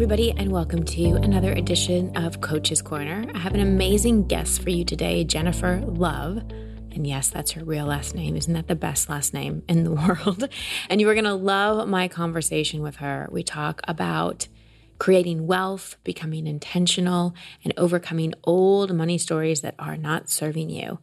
everybody, and welcome to another edition of Coach's Corner. I have an amazing guest for you today, Jennifer Love. And yes, that's her real last name. Isn't that the best last name in the world? And you are going to love my conversation with her. We talk about creating wealth, becoming intentional, and overcoming old money stories that are not serving you.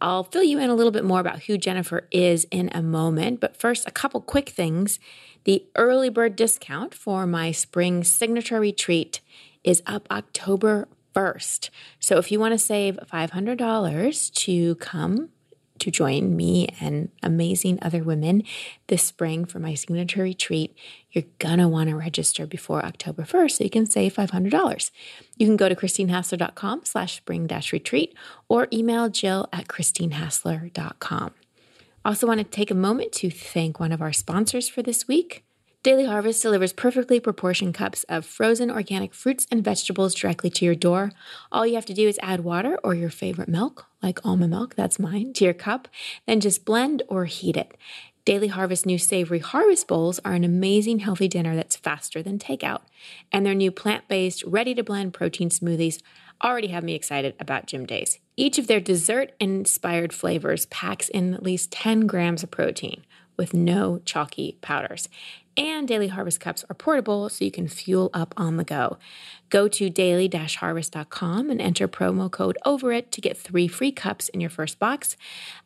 I'll fill you in a little bit more about who Jennifer is in a moment, but first, a couple quick things. The early bird discount for my spring signature retreat is up October 1st. So if you want to save $500 to come to join me and amazing other women this spring for my signature retreat, you're gonna want to register before October 1st so you can save $500. You can go to christinehassler.com slash spring dash retreat or email jill at christinehassler.com. Also, want to take a moment to thank one of our sponsors for this week. Daily Harvest delivers perfectly proportioned cups of frozen organic fruits and vegetables directly to your door. All you have to do is add water or your favorite milk, like almond milk, that's mine, to your cup, then just blend or heat it. Daily Harvest new savory harvest bowls are an amazing healthy dinner that's faster than takeout. And their new plant based, ready to blend protein smoothies already have me excited about gym days. Each of their dessert inspired flavors packs in at least 10 grams of protein with no chalky powders. And Daily Harvest cups are portable so you can fuel up on the go. Go to daily harvest.com and enter promo code OVERIT to get three free cups in your first box.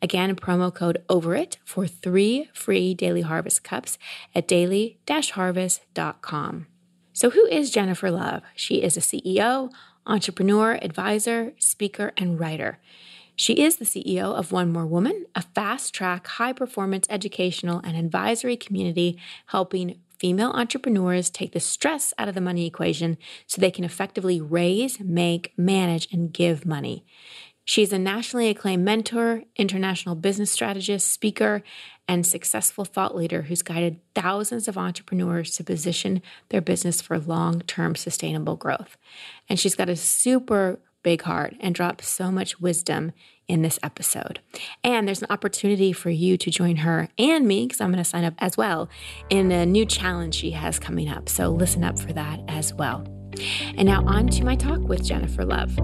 Again, promo code OVERIT for three free Daily Harvest cups at daily harvest.com. So, who is Jennifer Love? She is a CEO, entrepreneur, advisor, speaker, and writer. She is the CEO of One More Woman, a fast track, high performance educational and advisory community helping female entrepreneurs take the stress out of the money equation so they can effectively raise, make, manage, and give money. She's a nationally acclaimed mentor, international business strategist, speaker, and successful thought leader who's guided thousands of entrepreneurs to position their business for long term sustainable growth. And she's got a super big heart and drops so much wisdom in this episode. And there's an opportunity for you to join her and me, because I'm going to sign up as well, in a new challenge she has coming up. So listen up for that as well. And now on to my talk with Jennifer Love.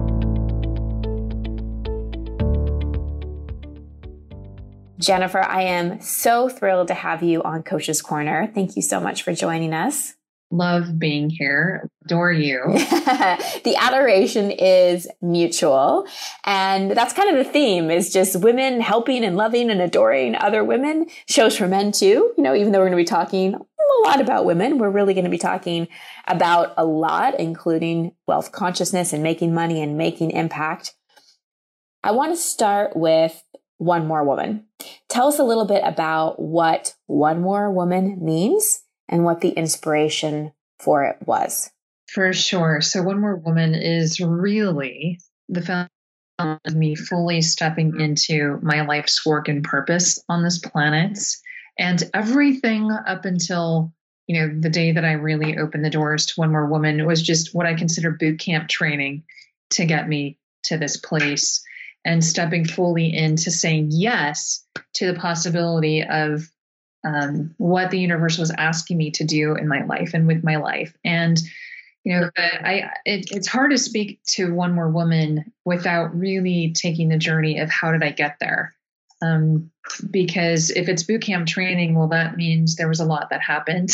Jennifer, I am so thrilled to have you on Coach's Corner. Thank you so much for joining us love being here. Adore you. the adoration is mutual. And that's kind of the theme is just women helping and loving and adoring other women. Shows for men too. You know, even though we're going to be talking a lot about women, we're really going to be talking about a lot, including wealth consciousness and making money and making impact. I want to start with one more woman. Tell us a little bit about what one more woman means and what the inspiration for it was. For sure. So, One More Woman is really the foundation of me fully stepping into my life's work and purpose on this planet. And everything up until you know the day that I really opened the doors to One More Woman was just what I consider boot camp training to get me to this place and stepping fully into saying yes to the possibility of um, what the universe was asking me to do in my life and with my life. And you know, I it, it's hard to speak to one more woman without really taking the journey of how did I get there. Um, because if it's boot camp training, well, that means there was a lot that happened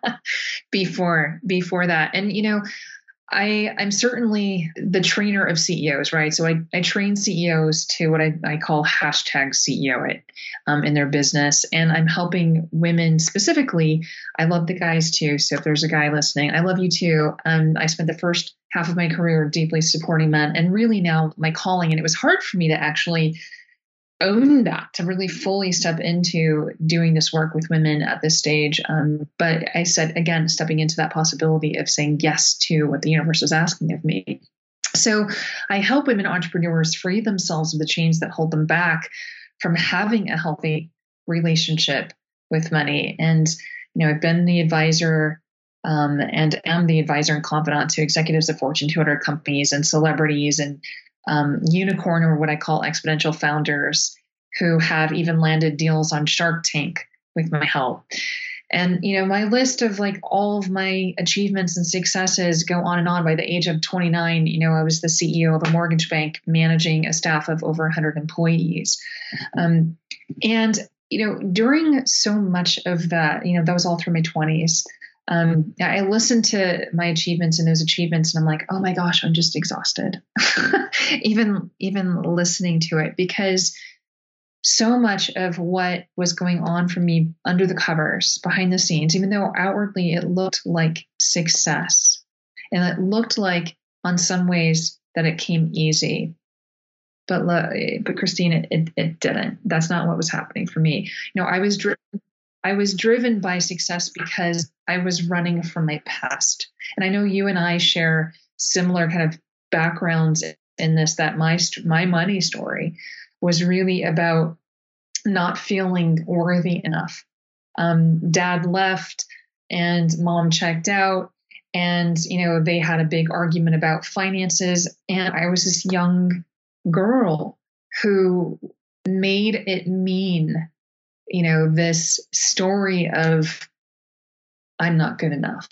before before that. And you know, I, I'm certainly the trainer of CEOs, right? So I, I train CEOs to what I, I call hashtag CEO it um, in their business. And I'm helping women specifically. I love the guys too. So if there's a guy listening, I love you too. Um, I spent the first half of my career deeply supporting men and really now my calling. And it was hard for me to actually own that to really fully step into doing this work with women at this stage. Um, but I said, again, stepping into that possibility of saying yes to what the universe is asking of me. So I help women entrepreneurs free themselves of the chains that hold them back from having a healthy relationship with money. And, you know, I've been the advisor um, and am the advisor and confidant to executives of Fortune 200 companies and celebrities and um, unicorn or what I call exponential founders who have even landed deals on Shark Tank with my help. And, you know, my list of like all of my achievements and successes go on and on. By the age of 29, you know, I was the CEO of a mortgage bank managing a staff of over 100 employees. Um, and, you know, during so much of that, you know, that was all through my 20s. Um, I listened to my achievements and those achievements, and I'm like, oh my gosh, I'm just exhausted. even even listening to it because so much of what was going on for me under the covers, behind the scenes, even though outwardly it looked like success. And it looked like, on some ways, that it came easy. But, but Christine, it, it, it didn't. That's not what was happening for me. You know, I was driven, I was driven by success because I was running from my past. And I know you and I share similar kind of backgrounds in this. That my my money story was really about not feeling worthy enough. Um, dad left and mom checked out and you know they had a big argument about finances and i was this young girl who made it mean you know this story of i'm not good enough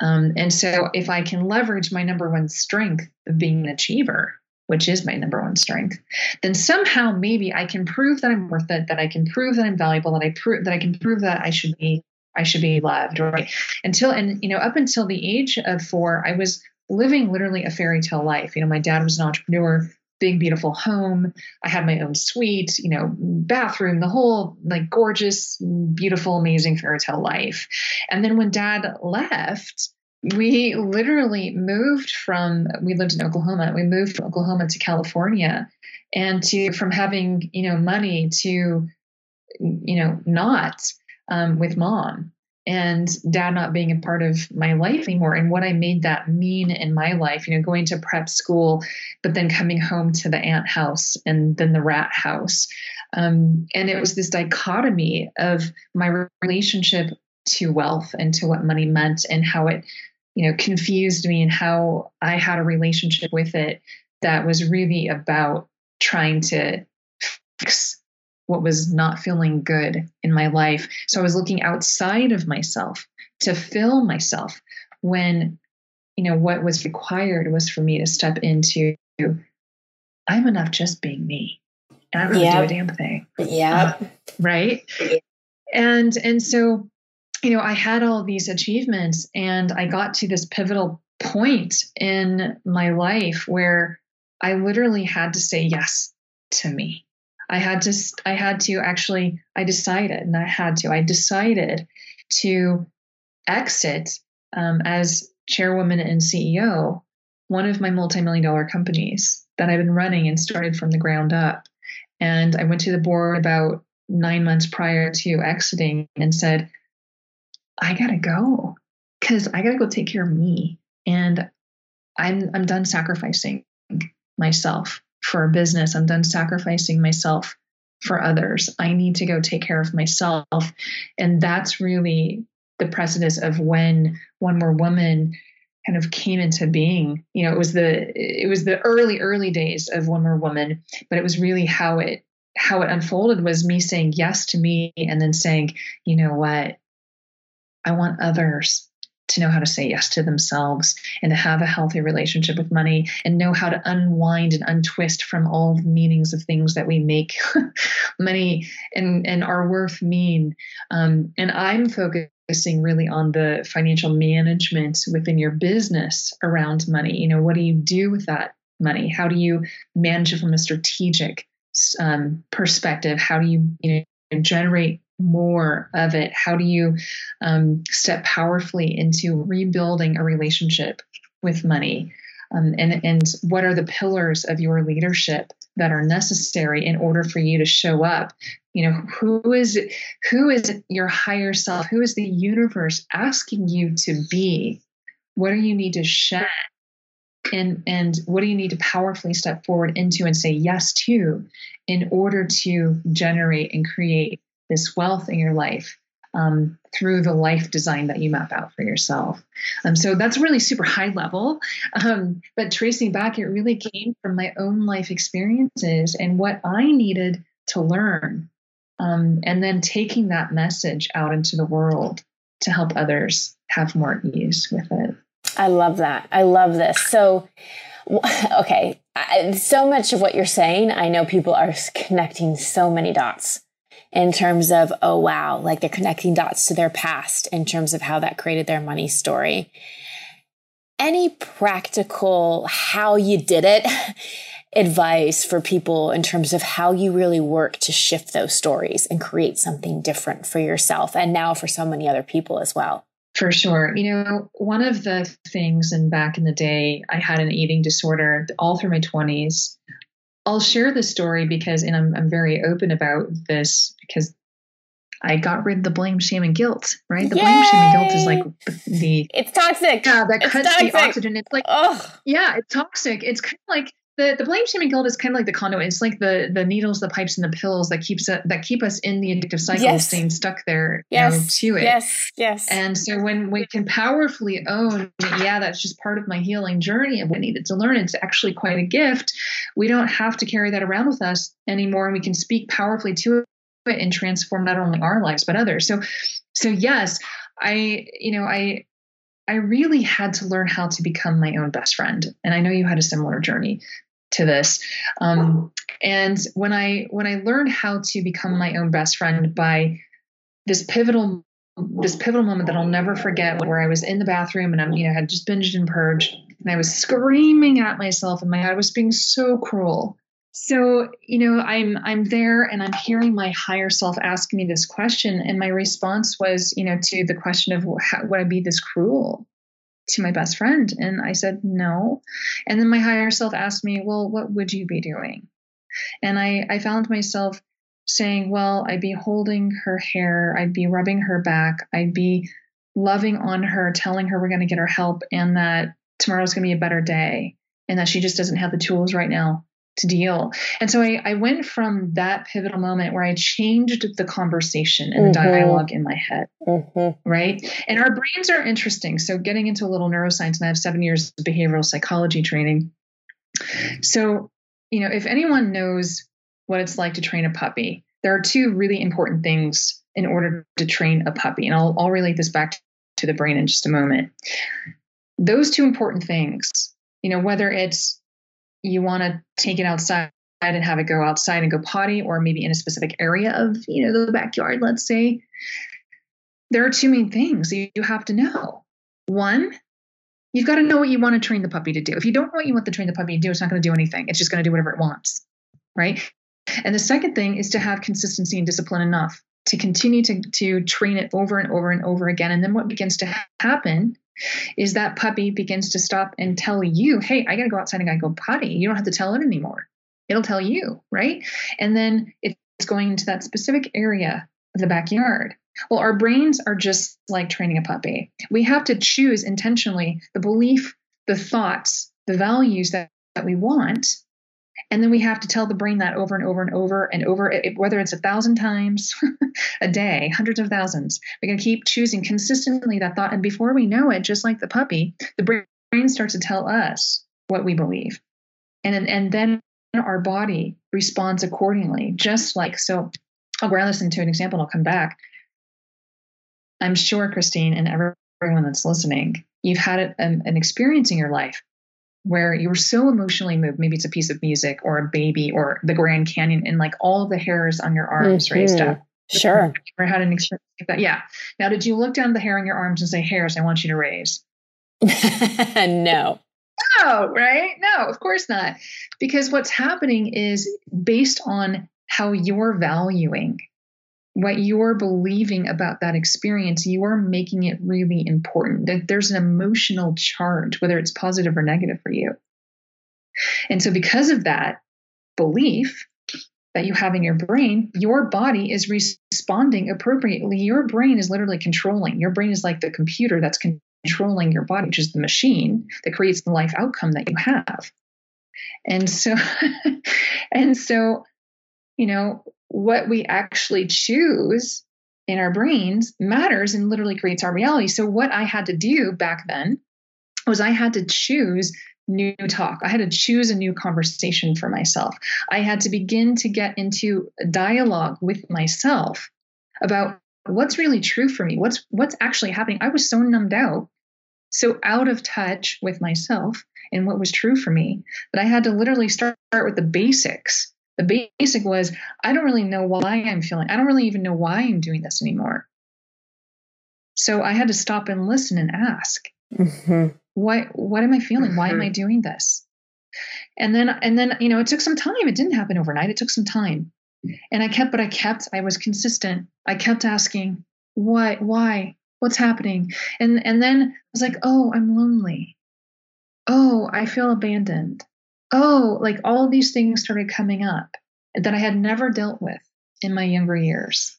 um, and so if i can leverage my number one strength of being an achiever which is my number one strength, then somehow maybe I can prove that I'm worth it, that I can prove that I'm valuable, that I prove that I can prove that I should be I should be loved, right? Until and you know, up until the age of four, I was living literally a fairy tale life. You know, my dad was an entrepreneur, big beautiful home. I had my own suite, you know, bathroom, the whole like gorgeous, beautiful, amazing fairy tale life. And then when dad left, we literally moved from we lived in Oklahoma. We moved from Oklahoma to California, and to from having you know money to you know not um, with mom and dad not being a part of my life anymore. And what i made that mean in my life you know going to prep school but then coming home to the aunt house and then the rat house. Um, and it was this dichotomy of my relationship to wealth and to what money meant and how it you know confused me and how i had a relationship with it that was really about trying to fix what was not feeling good in my life. So i was looking outside of myself to fill myself when you know what was required was for me to step into i'm enough just being me. And i don't yep. do a damn thing. Yeah uh, right? And and so you know, I had all these achievements and I got to this pivotal point in my life where I literally had to say yes to me. I had to, I had to actually, I decided, and I had to, I decided to exit um, as chairwoman and CEO one of my multi-million dollar companies that I've been running and started from the ground up. And I went to the board about nine months prior to exiting and said, I gotta go because I gotta go take care of me. And I'm I'm done sacrificing myself for a business. I'm done sacrificing myself for others. I need to go take care of myself. And that's really the precipice of when One More Woman kind of came into being. You know, it was the it was the early, early days of One More Woman, but it was really how it how it unfolded was me saying yes to me and then saying, you know what, I want others to know how to say yes to themselves and to have a healthy relationship with money and know how to unwind and untwist from all the meanings of things that we make money and, and our worth mean. Um, and I'm focusing really on the financial management within your business around money. You know, what do you do with that money? How do you manage it from a strategic um, perspective? How do you, you know, generate more of it? How do you um, step powerfully into rebuilding a relationship with money? Um, and and what are the pillars of your leadership that are necessary in order for you to show up? You know, who is who is your higher self? Who is the universe asking you to be? What do you need to shed? And and what do you need to powerfully step forward into and say yes to in order to generate and create this wealth in your life um, through the life design that you map out for yourself. Um, so that's really super high level. Um, but tracing back, it really came from my own life experiences and what I needed to learn. Um, and then taking that message out into the world to help others have more ease with it. I love that. I love this. So, okay, I, so much of what you're saying, I know people are connecting so many dots in terms of, oh, wow, like they're connecting dots to their past in terms of how that created their money story. Any practical how you did it advice for people in terms of how you really work to shift those stories and create something different for yourself and now for so many other people as well? For sure. You know, one of the things, and back in the day, I had an eating disorder all through my 20s. I'll share the story because, and I'm, I'm very open about this because I got rid of the blame, shame, and guilt, right? The Yay! blame, shame, and guilt is like the. It's toxic. Yeah, that it's cuts toxic. the oxygen. It's like, oh, yeah, it's toxic. It's kind of like the the blame shame and guilt is kind of like the conduit. It's like the the needles, the pipes, and the pills that keeps it, that keep us in the addictive cycle, yes. staying stuck there yes. you know, to it. Yes, yes. And so when we can powerfully own, yeah, that's just part of my healing journey, and we needed to learn. It's actually quite a gift. We don't have to carry that around with us anymore, and we can speak powerfully to it and transform not only our lives but others. So, so yes, I you know I I really had to learn how to become my own best friend. And I know you had a similar journey to this. Um, and when I when I learned how to become my own best friend by this pivotal this pivotal moment that I'll never forget, where I was in the bathroom and I'm you know had just binged and purged, and I was screaming at myself, and my I was being so cruel. So you know I'm I'm there and I'm hearing my higher self ask me this question, and my response was you know to the question of how, would I be this cruel? to my best friend? And I said, no. And then my higher self asked me, well, what would you be doing? And I, I found myself saying, well, I'd be holding her hair, I'd be rubbing her back, I'd be loving on her, telling her we're going to get her help and that tomorrow's going to be a better day and that she just doesn't have the tools right now to deal. And so I, I went from that pivotal moment where I changed the conversation and mm-hmm. the dialogue in my head. Mm-hmm. Right. And our brains are interesting. So getting into a little neuroscience, and I have seven years of behavioral psychology training. So, you know, if anyone knows what it's like to train a puppy, there are two really important things in order to train a puppy. And I'll, I'll relate this back to the brain in just a moment. Those two important things, you know, whether it's you want to take it outside and have it go outside and go potty or maybe in a specific area of you know the backyard let's say. There are two main things you have to know. One you've got to know what you want to train the puppy to do. If you don't know what you want to train the puppy to do it's not going to do anything. It's just going to do whatever it wants right? And the second thing is to have consistency and discipline enough to continue to, to train it over and over and over again. And then what begins to happen is that puppy begins to stop and tell you, hey, I got to go outside and I got to go potty. You don't have to tell it anymore. It'll tell you, right? And then it's going into that specific area of the backyard. Well, our brains are just like training a puppy. We have to choose intentionally the belief, the thoughts, the values that, that we want and then we have to tell the brain that over and over and over and over, whether it's a thousand times a day, hundreds of thousands. We're going to keep choosing consistently that thought. And before we know it, just like the puppy, the brain starts to tell us what we believe. And, and then our body responds accordingly, just like so. I'll ground this into an example and I'll come back. I'm sure, Christine, and everyone that's listening, you've had an, an experience in your life where you were so emotionally moved. Maybe it's a piece of music or a baby or the Grand Canyon and like all the hairs on your arms mm-hmm. raised up. Sure. Or had an experience like that. Yeah. Now, did you look down the hair on your arms and say, hairs, I want you to raise? no. No, right? No, of course not. Because what's happening is based on how you're valuing what you're believing about that experience, you are making it really important. That there's an emotional charge, whether it's positive or negative for you. And so, because of that belief that you have in your brain, your body is responding appropriately. Your brain is literally controlling. Your brain is like the computer that's controlling your body, which is the machine that creates the life outcome that you have. And so, and so, you know, what we actually choose in our brains matters and literally creates our reality. So, what I had to do back then was I had to choose new talk. I had to choose a new conversation for myself. I had to begin to get into dialogue with myself about what's really true for me? What's what's actually happening? I was so numbed out, so out of touch with myself and what was true for me that I had to literally start with the basics. The basic was I don't really know why I'm feeling. I don't really even know why I'm doing this anymore. So I had to stop and listen and ask, mm-hmm. what what am I feeling? Mm-hmm. Why am I mm-hmm. doing this? And then and then you know it took some time. It didn't happen overnight. It took some time. And I kept, but I kept, I was consistent. I kept asking, why, why, what's happening? And and then I was like, oh, I'm lonely. Oh, I feel abandoned. Oh, like all these things started coming up that I had never dealt with in my younger years.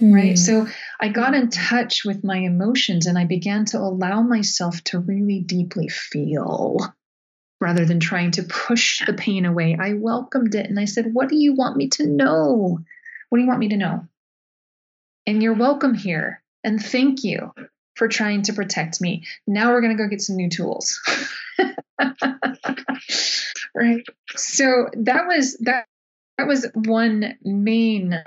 Mm. Right. So I got in touch with my emotions and I began to allow myself to really deeply feel rather than trying to push the pain away. I welcomed it and I said, What do you want me to know? What do you want me to know? And you're welcome here. And thank you for trying to protect me. Now we're going to go get some new tools. right. So that was that that was one main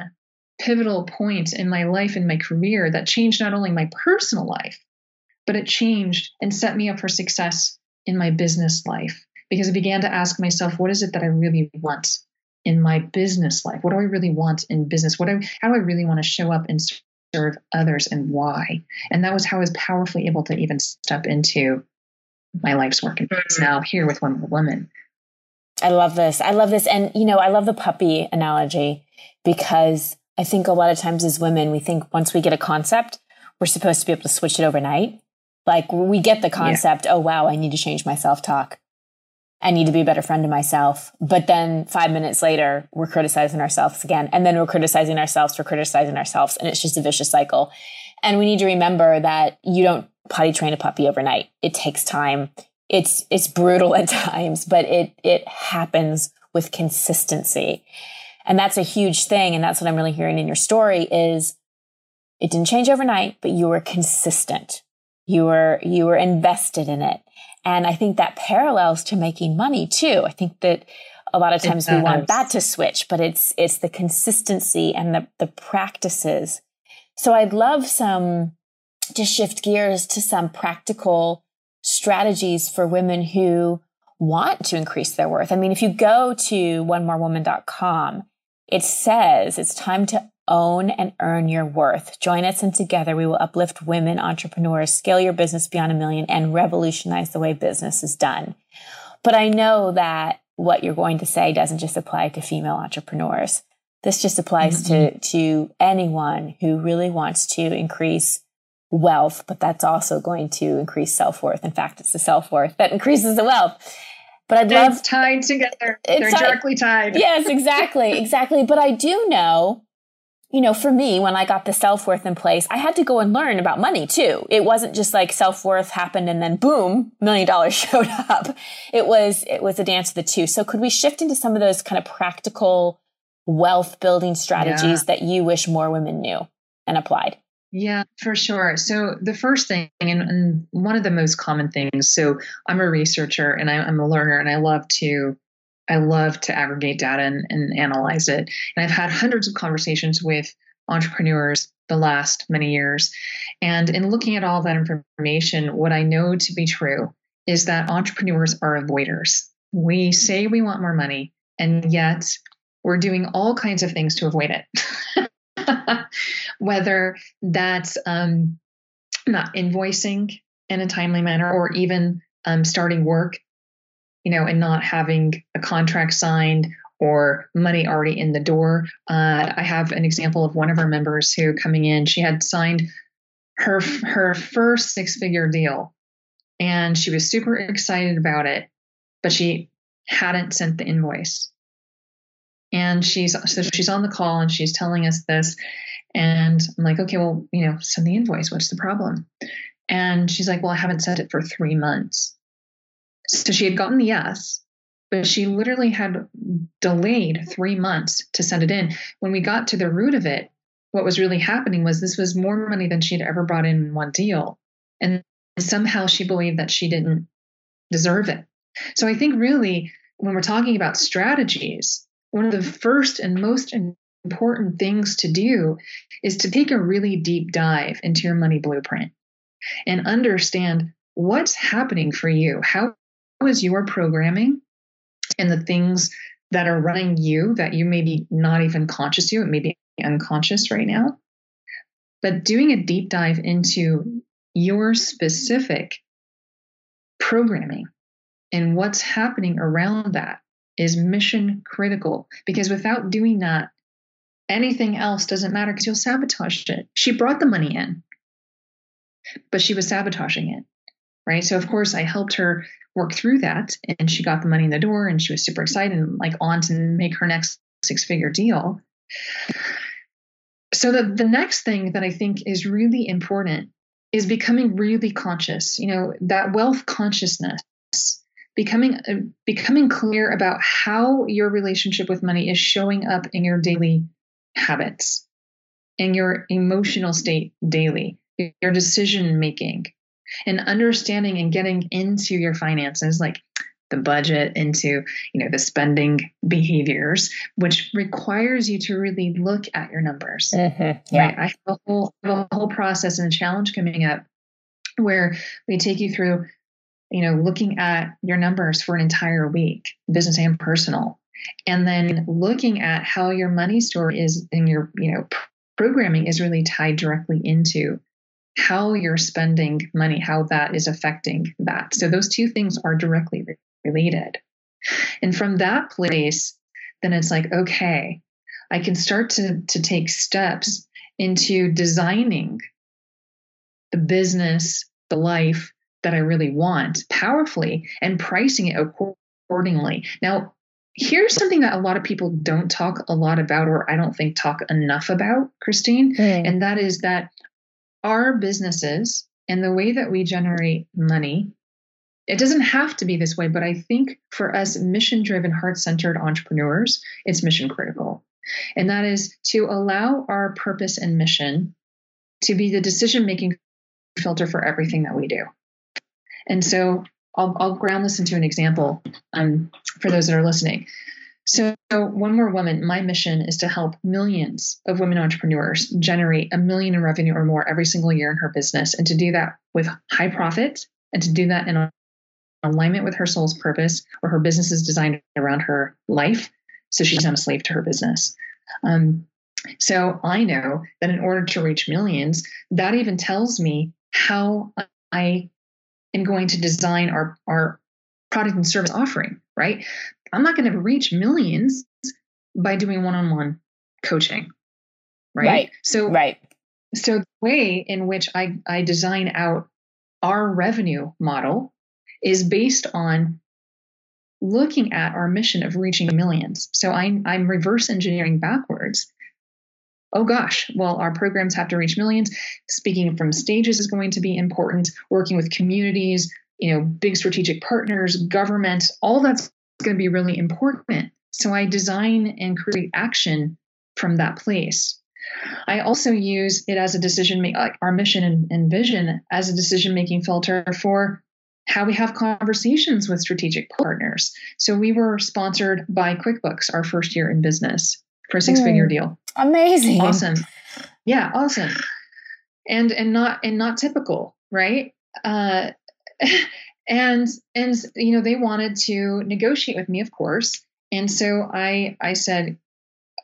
pivotal point in my life and my career that changed not only my personal life, but it changed and set me up for success in my business life because I began to ask myself, what is it that I really want in my business life? What do I really want in business? What do, how do I really want to show up and serve others and why? And that was how I was powerfully able to even step into my life's work and now here with One Woman. I love this. I love this. And, you know, I love the puppy analogy because I think a lot of times as women, we think once we get a concept, we're supposed to be able to switch it overnight. Like we get the concept, yeah. oh, wow, I need to change my self talk. I need to be a better friend to myself. But then five minutes later, we're criticizing ourselves again. And then we're criticizing ourselves for criticizing ourselves. And it's just a vicious cycle. And we need to remember that you don't potty train a puppy overnight. It takes time. It's, it's brutal at times, but it, it happens with consistency. And that's a huge thing. And that's what I'm really hearing in your story is it didn't change overnight, but you were consistent. You were, you were invested in it. And I think that parallels to making money too. I think that a lot of times we want that to switch, but it's it's the consistency and the the practices. So I'd love some to shift gears to some practical strategies for women who want to increase their worth. I mean, if you go to onemorewoman.com, it says it's time to own and earn your worth. Join us and together we will uplift women entrepreneurs, scale your business beyond a million and revolutionize the way business is done. But I know that what you're going to say doesn't just apply to female entrepreneurs. This just applies mm-hmm. to, to anyone who really wants to increase wealth, but that's also going to increase self worth. In fact, it's the self worth that increases the wealth. But I'd love it's tied together. They're directly tied. Yes, exactly, exactly. But I do know you know, for me, when I got the self worth in place, I had to go and learn about money too. It wasn't just like self worth happened and then boom, million dollars showed up. It was, it was a dance of the two. So could we shift into some of those kind of practical wealth building strategies yeah. that you wish more women knew and applied? Yeah, for sure. So the first thing, and, and one of the most common things. So I'm a researcher and I, I'm a learner, and I love to I love to aggregate data and, and analyze it. And I've had hundreds of conversations with entrepreneurs the last many years. And in looking at all that information, what I know to be true is that entrepreneurs are avoiders. We say we want more money, and yet we're doing all kinds of things to avoid it. Whether that's um, not invoicing in a timely manner or even um, starting work you know, and not having a contract signed or money already in the door. Uh, I have an example of one of our members who coming in, she had signed her her first six figure deal, and she was super excited about it, but she hadn't sent the invoice. And she's so she's on the call and she's telling us this, and I'm like, okay, well, you know, send the invoice. What's the problem? And she's like, well, I haven't sent it for three months. So she had gotten the yes, but she literally had delayed three months to send it in. When we got to the root of it, what was really happening was this was more money than she'd ever brought in in one deal. And somehow she believed that she didn't deserve it. So I think really when we're talking about strategies, one of the first and most important things to do is to take a really deep dive into your money blueprint and understand what's happening for you. How is your programming and the things that are running you that you may be not even conscious to, it may be unconscious right now. But doing a deep dive into your specific programming and what's happening around that is mission critical because without doing that, anything else doesn't matter because you'll sabotage it. She brought the money in, but she was sabotaging it. Right. So, of course, I helped her work through that and she got the money in the door and she was super excited and like on to make her next six figure deal. So, the, the next thing that I think is really important is becoming really conscious, you know, that wealth consciousness becoming uh, becoming clear about how your relationship with money is showing up in your daily habits in your emotional state daily your decision making and understanding and getting into your finances like the budget into you know the spending behaviors which requires you to really look at your numbers mm-hmm. yeah. right i have a whole have a whole process and a challenge coming up where we take you through you know, looking at your numbers for an entire week, business and personal, and then looking at how your money store is in your, you know, programming is really tied directly into how you're spending money, how that is affecting that. So those two things are directly related. And from that place, then it's like, okay, I can start to, to take steps into designing the business, the life that I really want powerfully and pricing it accordingly. Now, here's something that a lot of people don't talk a lot about, or I don't think talk enough about, Christine, mm. and that is that our businesses and the way that we generate money. It doesn't have to be this way, but I think for us mission driven, heart centered entrepreneurs, it's mission critical. And that is to allow our purpose and mission to be the decision making filter for everything that we do. And so I'll, I'll ground this into an example um, for those that are listening. So, One More Woman, my mission is to help millions of women entrepreneurs generate a million in revenue or more every single year in her business, and to do that with high profit and to do that in alignment with her soul's purpose, where her business is designed around her life. So she's not a slave to her business. Um, so I know that in order to reach millions, that even tells me how I in going to design our, our product and service offering, right? I'm not going to reach millions by doing one-on-one coaching, right? Right. So, right. So the way in which I, I design out our revenue model is based on looking at our mission of reaching millions. So I'm, I'm reverse engineering backwards oh gosh, well, our programs have to reach millions. Speaking from stages is going to be important. Working with communities, you know, big strategic partners, government, all that's going to be really important. So I design and create action from that place. I also use it as a decision make like our mission and, and vision as a decision making filter for how we have conversations with strategic partners. So we were sponsored by QuickBooks our first year in business for a six figure mm. deal. Amazing. Awesome. Yeah, awesome. And and not and not typical, right? Uh and and you know, they wanted to negotiate with me, of course. And so I I said,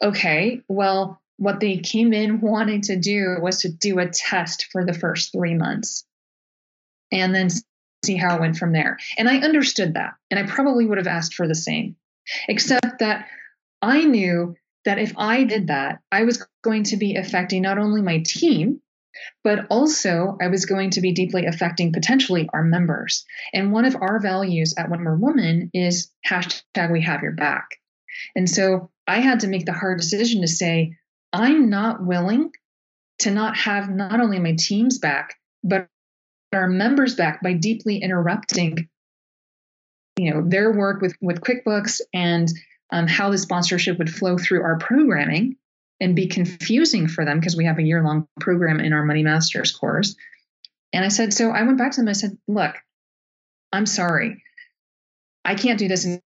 okay, well, what they came in wanting to do was to do a test for the first three months and then see how it went from there. And I understood that. And I probably would have asked for the same, except that I knew that if I did that, I was going to be affecting not only my team, but also I was going to be deeply affecting potentially our members. And one of our values at One More Woman is hashtag we have your back. And so I had to make the hard decision to say, I'm not willing to not have not only my team's back, but our members back by deeply interrupting you know their work with with QuickBooks and um, how the sponsorship would flow through our programming and be confusing for them because we have a year long program in our Money Masters course. And I said, so I went back to them. I said, look, I'm sorry. I can't do this. And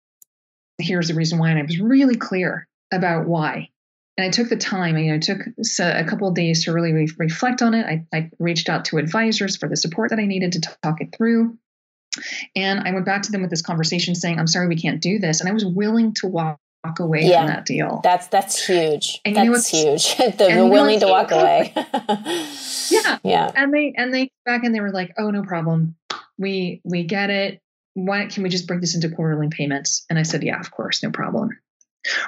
here's the reason why. And I was really clear about why. and I took the time, you know, took a couple of days to really re- reflect on it. I, I reached out to advisors for the support that I needed to talk it through. And I went back to them with this conversation saying, I'm sorry, we can't do this. And I was willing to walk walk away yeah, from that deal. That's that's huge. And that's huge. the, the willing to walk away. yeah. Yeah. And they and they back and they were like, oh no problem. We we get it. Why can we just break this into quarterly payments? And I said, yeah, of course, no problem.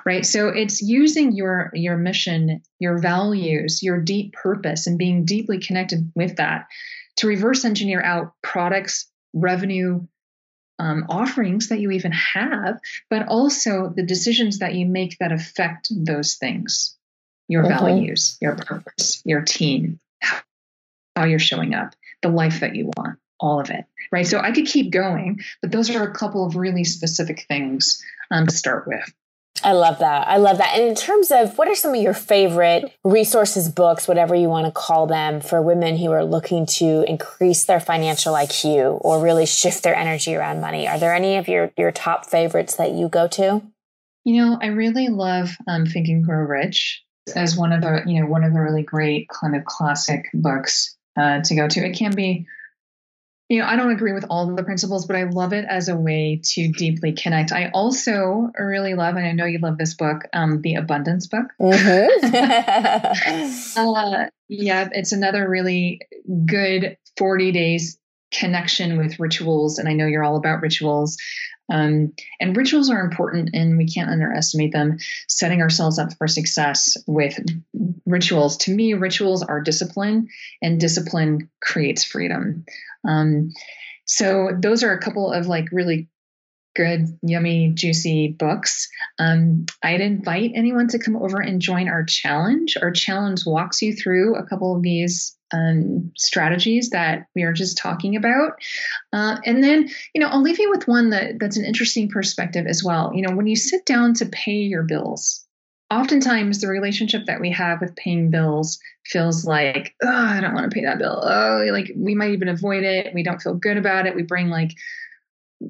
Right. So it's using your your mission, your values, your deep purpose, and being deeply connected with that to reverse engineer out products, revenue, um, offerings that you even have, but also the decisions that you make that affect those things your mm-hmm. values, your purpose, your team, how you're showing up, the life that you want, all of it. Right. So I could keep going, but those are a couple of really specific things um, to start with. I love that. I love that. And in terms of what are some of your favorite resources, books, whatever you want to call them, for women who are looking to increase their financial IQ or really shift their energy around money? Are there any of your, your top favorites that you go to? You know, I really love um, Think and Grow Rich as one of the, you know, one of the really great kind of classic books uh, to go to. It can be you know, I don't agree with all of the principles, but I love it as a way to deeply connect. I also really love, and I know you love this book, um, the Abundance Book. Mm-hmm. uh, yeah, it's another really good 40 days connection with rituals. And I know you're all about rituals. Um, and rituals are important and we can't underestimate them. Setting ourselves up for success with rituals. To me, rituals are discipline, and discipline creates freedom. Um, so those are a couple of like really good, yummy, juicy books. Um, I'd invite anyone to come over and join our challenge. Our challenge walks you through a couple of these um, strategies that we are just talking about. Uh, and then, you know, I'll leave you with one that, that's an interesting perspective as well. You know, when you sit down to pay your bills, oftentimes the relationship that we have with paying bills feels like, oh, I don't want to pay that bill. Oh, like we might even avoid it. We don't feel good about it. We bring like,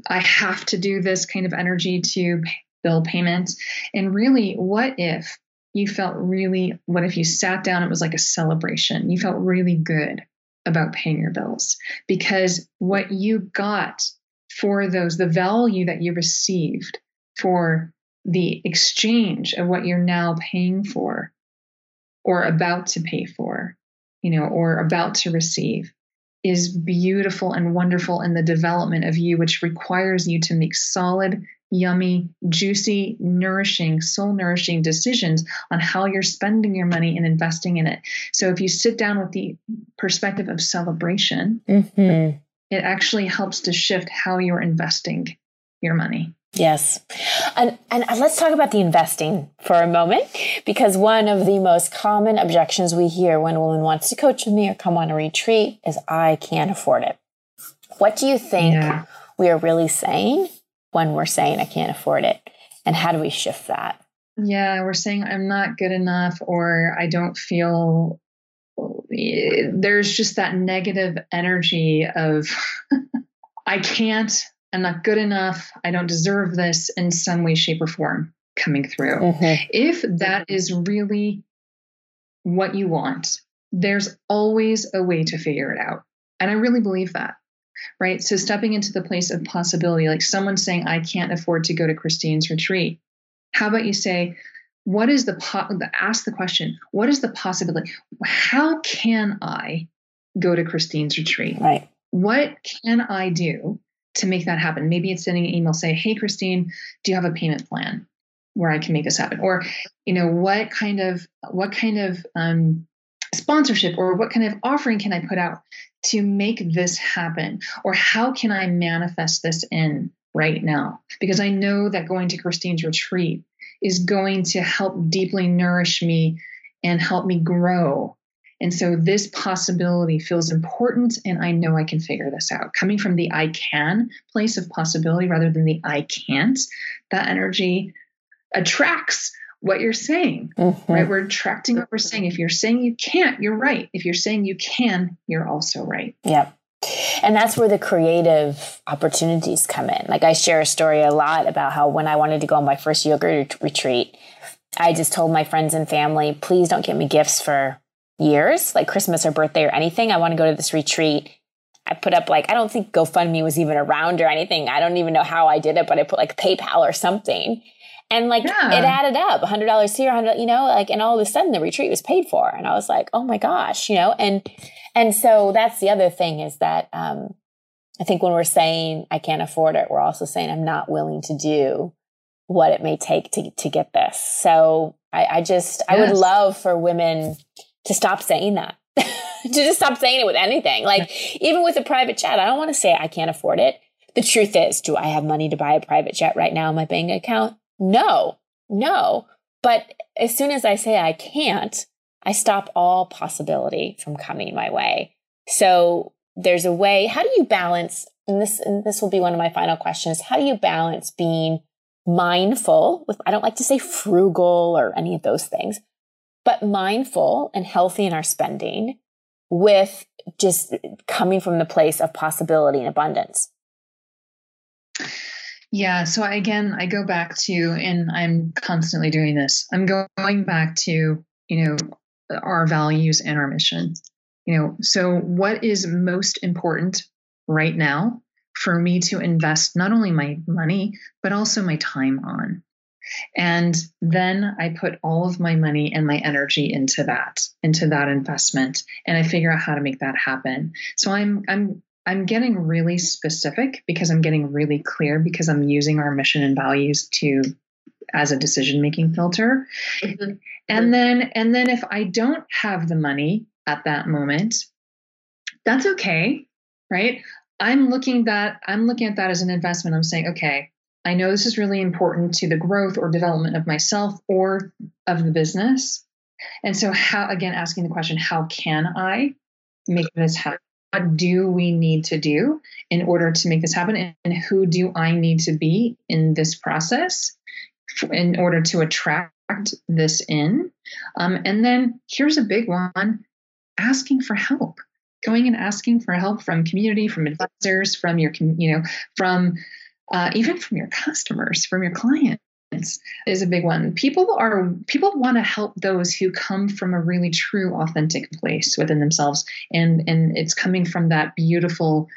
I have to do this kind of energy to bill payments. And really, what if you felt really, what if you sat down? It was like a celebration. You felt really good about paying your bills because what you got for those, the value that you received for the exchange of what you're now paying for or about to pay for, you know, or about to receive is beautiful and wonderful in the development of you, which requires you to make solid, yummy, juicy, nourishing, soul nourishing decisions on how you're spending your money and investing in it. So if you sit down with the perspective of celebration, mm-hmm. it actually helps to shift how you're investing your money. Yes. And, and let's talk about the investing for a moment, because one of the most common objections we hear when a woman wants to coach with me or come on a retreat is, I can't afford it. What do you think yeah. we are really saying when we're saying, I can't afford it? And how do we shift that? Yeah, we're saying, I'm not good enough, or I don't feel there's just that negative energy of, I can't, I'm not good enough. I don't deserve this in some way, shape, or form coming through. Mm-hmm. If that is really what you want, there's always a way to figure it out. And I really believe that. Right. So stepping into the place of possibility, like someone saying, I can't afford to go to Christine's retreat. How about you say, what is the, po- ask the question, what is the possibility? How can I go to Christine's retreat? Right. What can I do to make that happen. Maybe it's sending an email say, "Hey Christine, do you have a payment plan where I can make this happen?" Or, you know, what kind of what kind of um, sponsorship or what kind of offering can I put out to make this happen? Or how can I manifest this in right now? Because I know that going to Christine's retreat is going to help deeply nourish me and help me grow and so this possibility feels important, and I know I can figure this out. Coming from the I can place of possibility rather than the I can't, that energy attracts what you're saying, mm-hmm. right? We're attracting what we're saying. If you're saying you can't, you're right. If you're saying you can, you're also right. Yep. And that's where the creative opportunities come in. Like I share a story a lot about how when I wanted to go on my first yoga retreat, I just told my friends and family, please don't get me gifts for years, like Christmas or birthday or anything. I want to go to this retreat. I put up like, I don't think GoFundMe was even around or anything. I don't even know how I did it, but I put like PayPal or something. And like yeah. it added up, $100 here, 100 you know, like, and all of a sudden the retreat was paid for. And I was like, oh my gosh, you know, and, and so that's the other thing is that, um, I think when we're saying I can't afford it, we're also saying I'm not willing to do what it may take to, to get this. So I, I just, yes. I would love for women to stop saying that, to just stop saying it with anything. Like even with a private jet, I don't want to say I can't afford it. The truth is, do I have money to buy a private jet right now in my bank account? No, no. But as soon as I say I can't, I stop all possibility from coming my way. So there's a way. How do you balance? And this, and this will be one of my final questions. How do you balance being mindful with, I don't like to say frugal or any of those things, but mindful and healthy in our spending with just coming from the place of possibility and abundance? Yeah. So again, I go back to, and I'm constantly doing this. I'm going back to, you know, our values and our mission. You know, so what is most important right now for me to invest not only my money, but also my time on? And then I put all of my money and my energy into that, into that investment, and I figure out how to make that happen. So I'm I'm I'm getting really specific because I'm getting really clear because I'm using our mission and values to as a decision making filter. Mm-hmm. And then and then if I don't have the money at that moment, that's okay, right? I'm looking that I'm looking at that as an investment. I'm saying, okay, I know this is really important to the growth or development of myself or of the business. And so how again asking the question, how can I make this happen? What do we need to do in order to make this happen? And who do i need to be in this process in order to attract this in? Um, and then here's a big one asking for help. Going and asking for help from community from advisors from your you know from uh, even from your customers from your clients is a big one. People are people want to help those who come from a really true authentic place within themselves. And and it's coming from that beautiful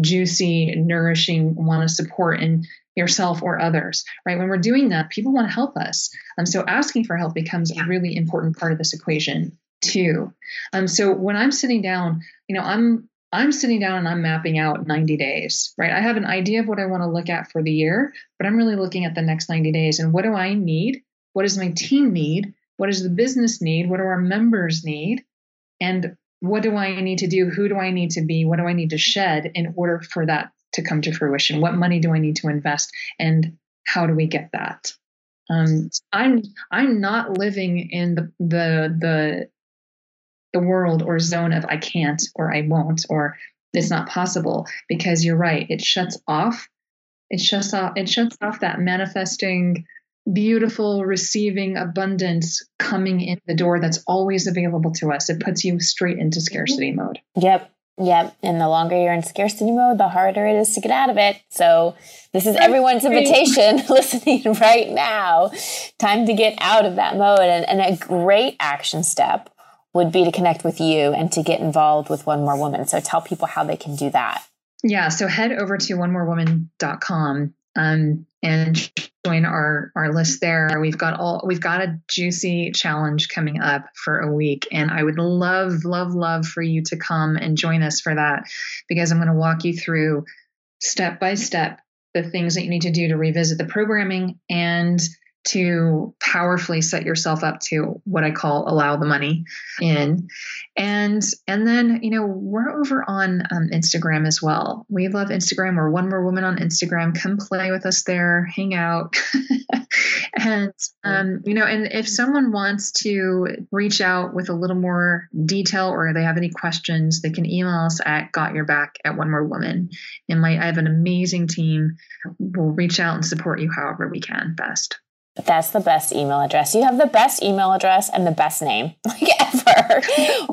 juicy nourishing want to support in yourself or others right? When we're doing that people want to help us. Um, so asking for help becomes a really important part of this equation too. Um, so when i'm sitting down you know i'm I'm sitting down and I'm mapping out 90 days, right? I have an idea of what I want to look at for the year, but I'm really looking at the next 90 days and what do I need? What does my team need? What does the business need? What do our members need? And what do I need to do? Who do I need to be? What do I need to shed in order for that to come to fruition? What money do I need to invest? And how do we get that? Um, I'm I'm not living in the the the the world or zone of I can't or I won't or it's not possible because you're right. It shuts off. It shuts off. It shuts off that manifesting, beautiful, receiving abundance coming in the door that's always available to us. It puts you straight into mm-hmm. scarcity mode. Yep. Yep. And the longer you're in scarcity mode, the harder it is to get out of it. So this is everyone's invitation listening right now. Time to get out of that mode. And, and a great action step would be to connect with you and to get involved with One More Woman. So tell people how they can do that. Yeah, so head over to onemorewoman.com um, and join our our list there. We've got all we've got a juicy challenge coming up for a week, and I would love, love, love for you to come and join us for that because I'm going to walk you through step by step the things that you need to do to revisit the programming and to powerfully set yourself up to what I call allow the money in. And and then, you know, we're over on um, Instagram as well. We love Instagram. We're one more woman on Instagram. Come play with us there, hang out. and um, you know, and if someone wants to reach out with a little more detail or they have any questions, they can email us at got your back at one more woman. And my I have an amazing team. We'll reach out and support you however we can best. That's the best email address. You have the best email address and the best name like ever.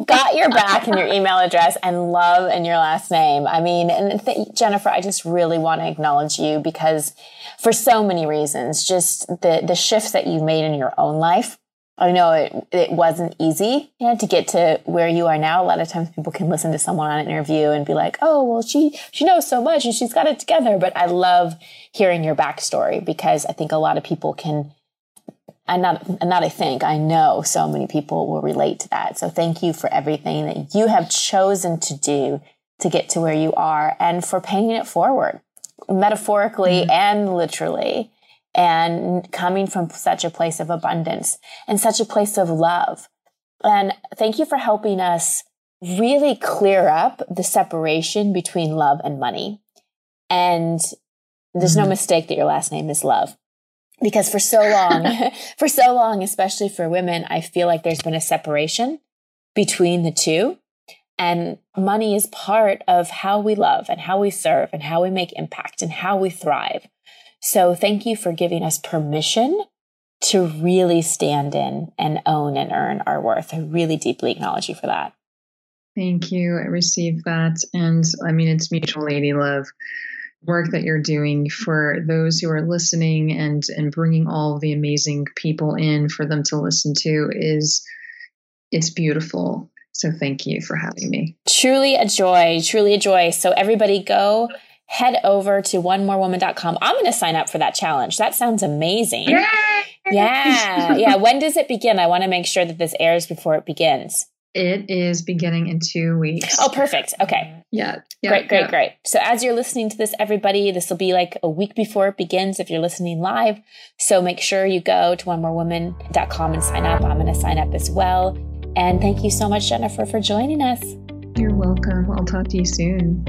Got your back and your email address and love and your last name. I mean, and th- Jennifer, I just really want to acknowledge you because for so many reasons, just the the shifts that you made in your own life. I know it it wasn't easy you know, to get to where you are now. A lot of times people can listen to someone on an interview and be like, "Oh, well, she she knows so much and she's got it together." But I love hearing your backstory because I think a lot of people can and not and not I think I know so many people will relate to that. So thank you for everything that you have chosen to do to get to where you are and for paying it forward metaphorically mm-hmm. and literally and coming from such a place of abundance and such a place of love. And thank you for helping us really clear up the separation between love and money. And there's mm-hmm. no mistake that your last name is love. Because for so long, for so long, especially for women, I feel like there's been a separation between the two. And money is part of how we love and how we serve and how we make impact and how we thrive. So thank you for giving us permission to really stand in and own and earn our worth. I really deeply acknowledge you for that. Thank you. I received that. And I mean, it's mutual lady love work that you're doing for those who are listening and and bringing all the amazing people in for them to listen to is it's beautiful so thank you for having me truly a joy truly a joy so everybody go head over to onemorewoman.com i'm going to sign up for that challenge that sounds amazing Yay! yeah yeah when does it begin i want to make sure that this airs before it begins it is beginning in two weeks. Oh, perfect. Okay. Yeah. yeah great, great, yeah. great. So, as you're listening to this, everybody, this will be like a week before it begins if you're listening live. So, make sure you go to onemorewoman.com and sign up. I'm going to sign up as well. And thank you so much, Jennifer, for joining us. You're welcome. I'll talk to you soon.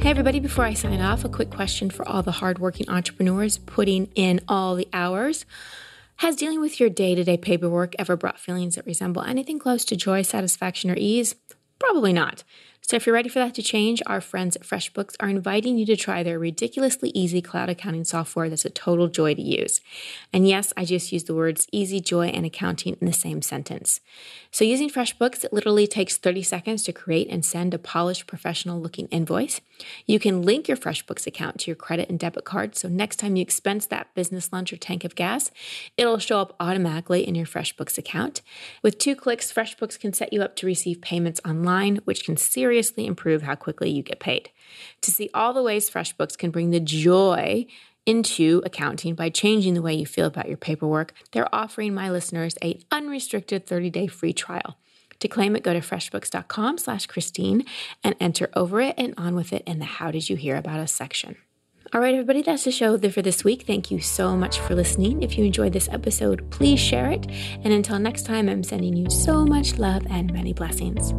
Hey, everybody, before I sign off, a quick question for all the hardworking entrepreneurs putting in all the hours. Has dealing with your day to day paperwork ever brought feelings that resemble anything close to joy, satisfaction, or ease? Probably not. So, if you're ready for that to change, our friends at FreshBooks are inviting you to try their ridiculously easy cloud accounting software that's a total joy to use. And yes, I just used the words easy, joy, and accounting in the same sentence. So, using FreshBooks, it literally takes 30 seconds to create and send a polished, professional looking invoice. You can link your FreshBooks account to your credit and debit card. So, next time you expense that business lunch or tank of gas, it'll show up automatically in your FreshBooks account. With two clicks, FreshBooks can set you up to receive payments online, which can seriously seriously improve how quickly you get paid. To see all the ways FreshBooks can bring the joy into accounting by changing the way you feel about your paperwork, they're offering my listeners a unrestricted 30-day free trial. To claim it, go to freshbooks.com slash Christine and enter over it and on with it in the How Did You Hear About Us section. All right, everybody, that's the show for this week. Thank you so much for listening. If you enjoyed this episode, please share it. And until next time, I'm sending you so much love and many blessings.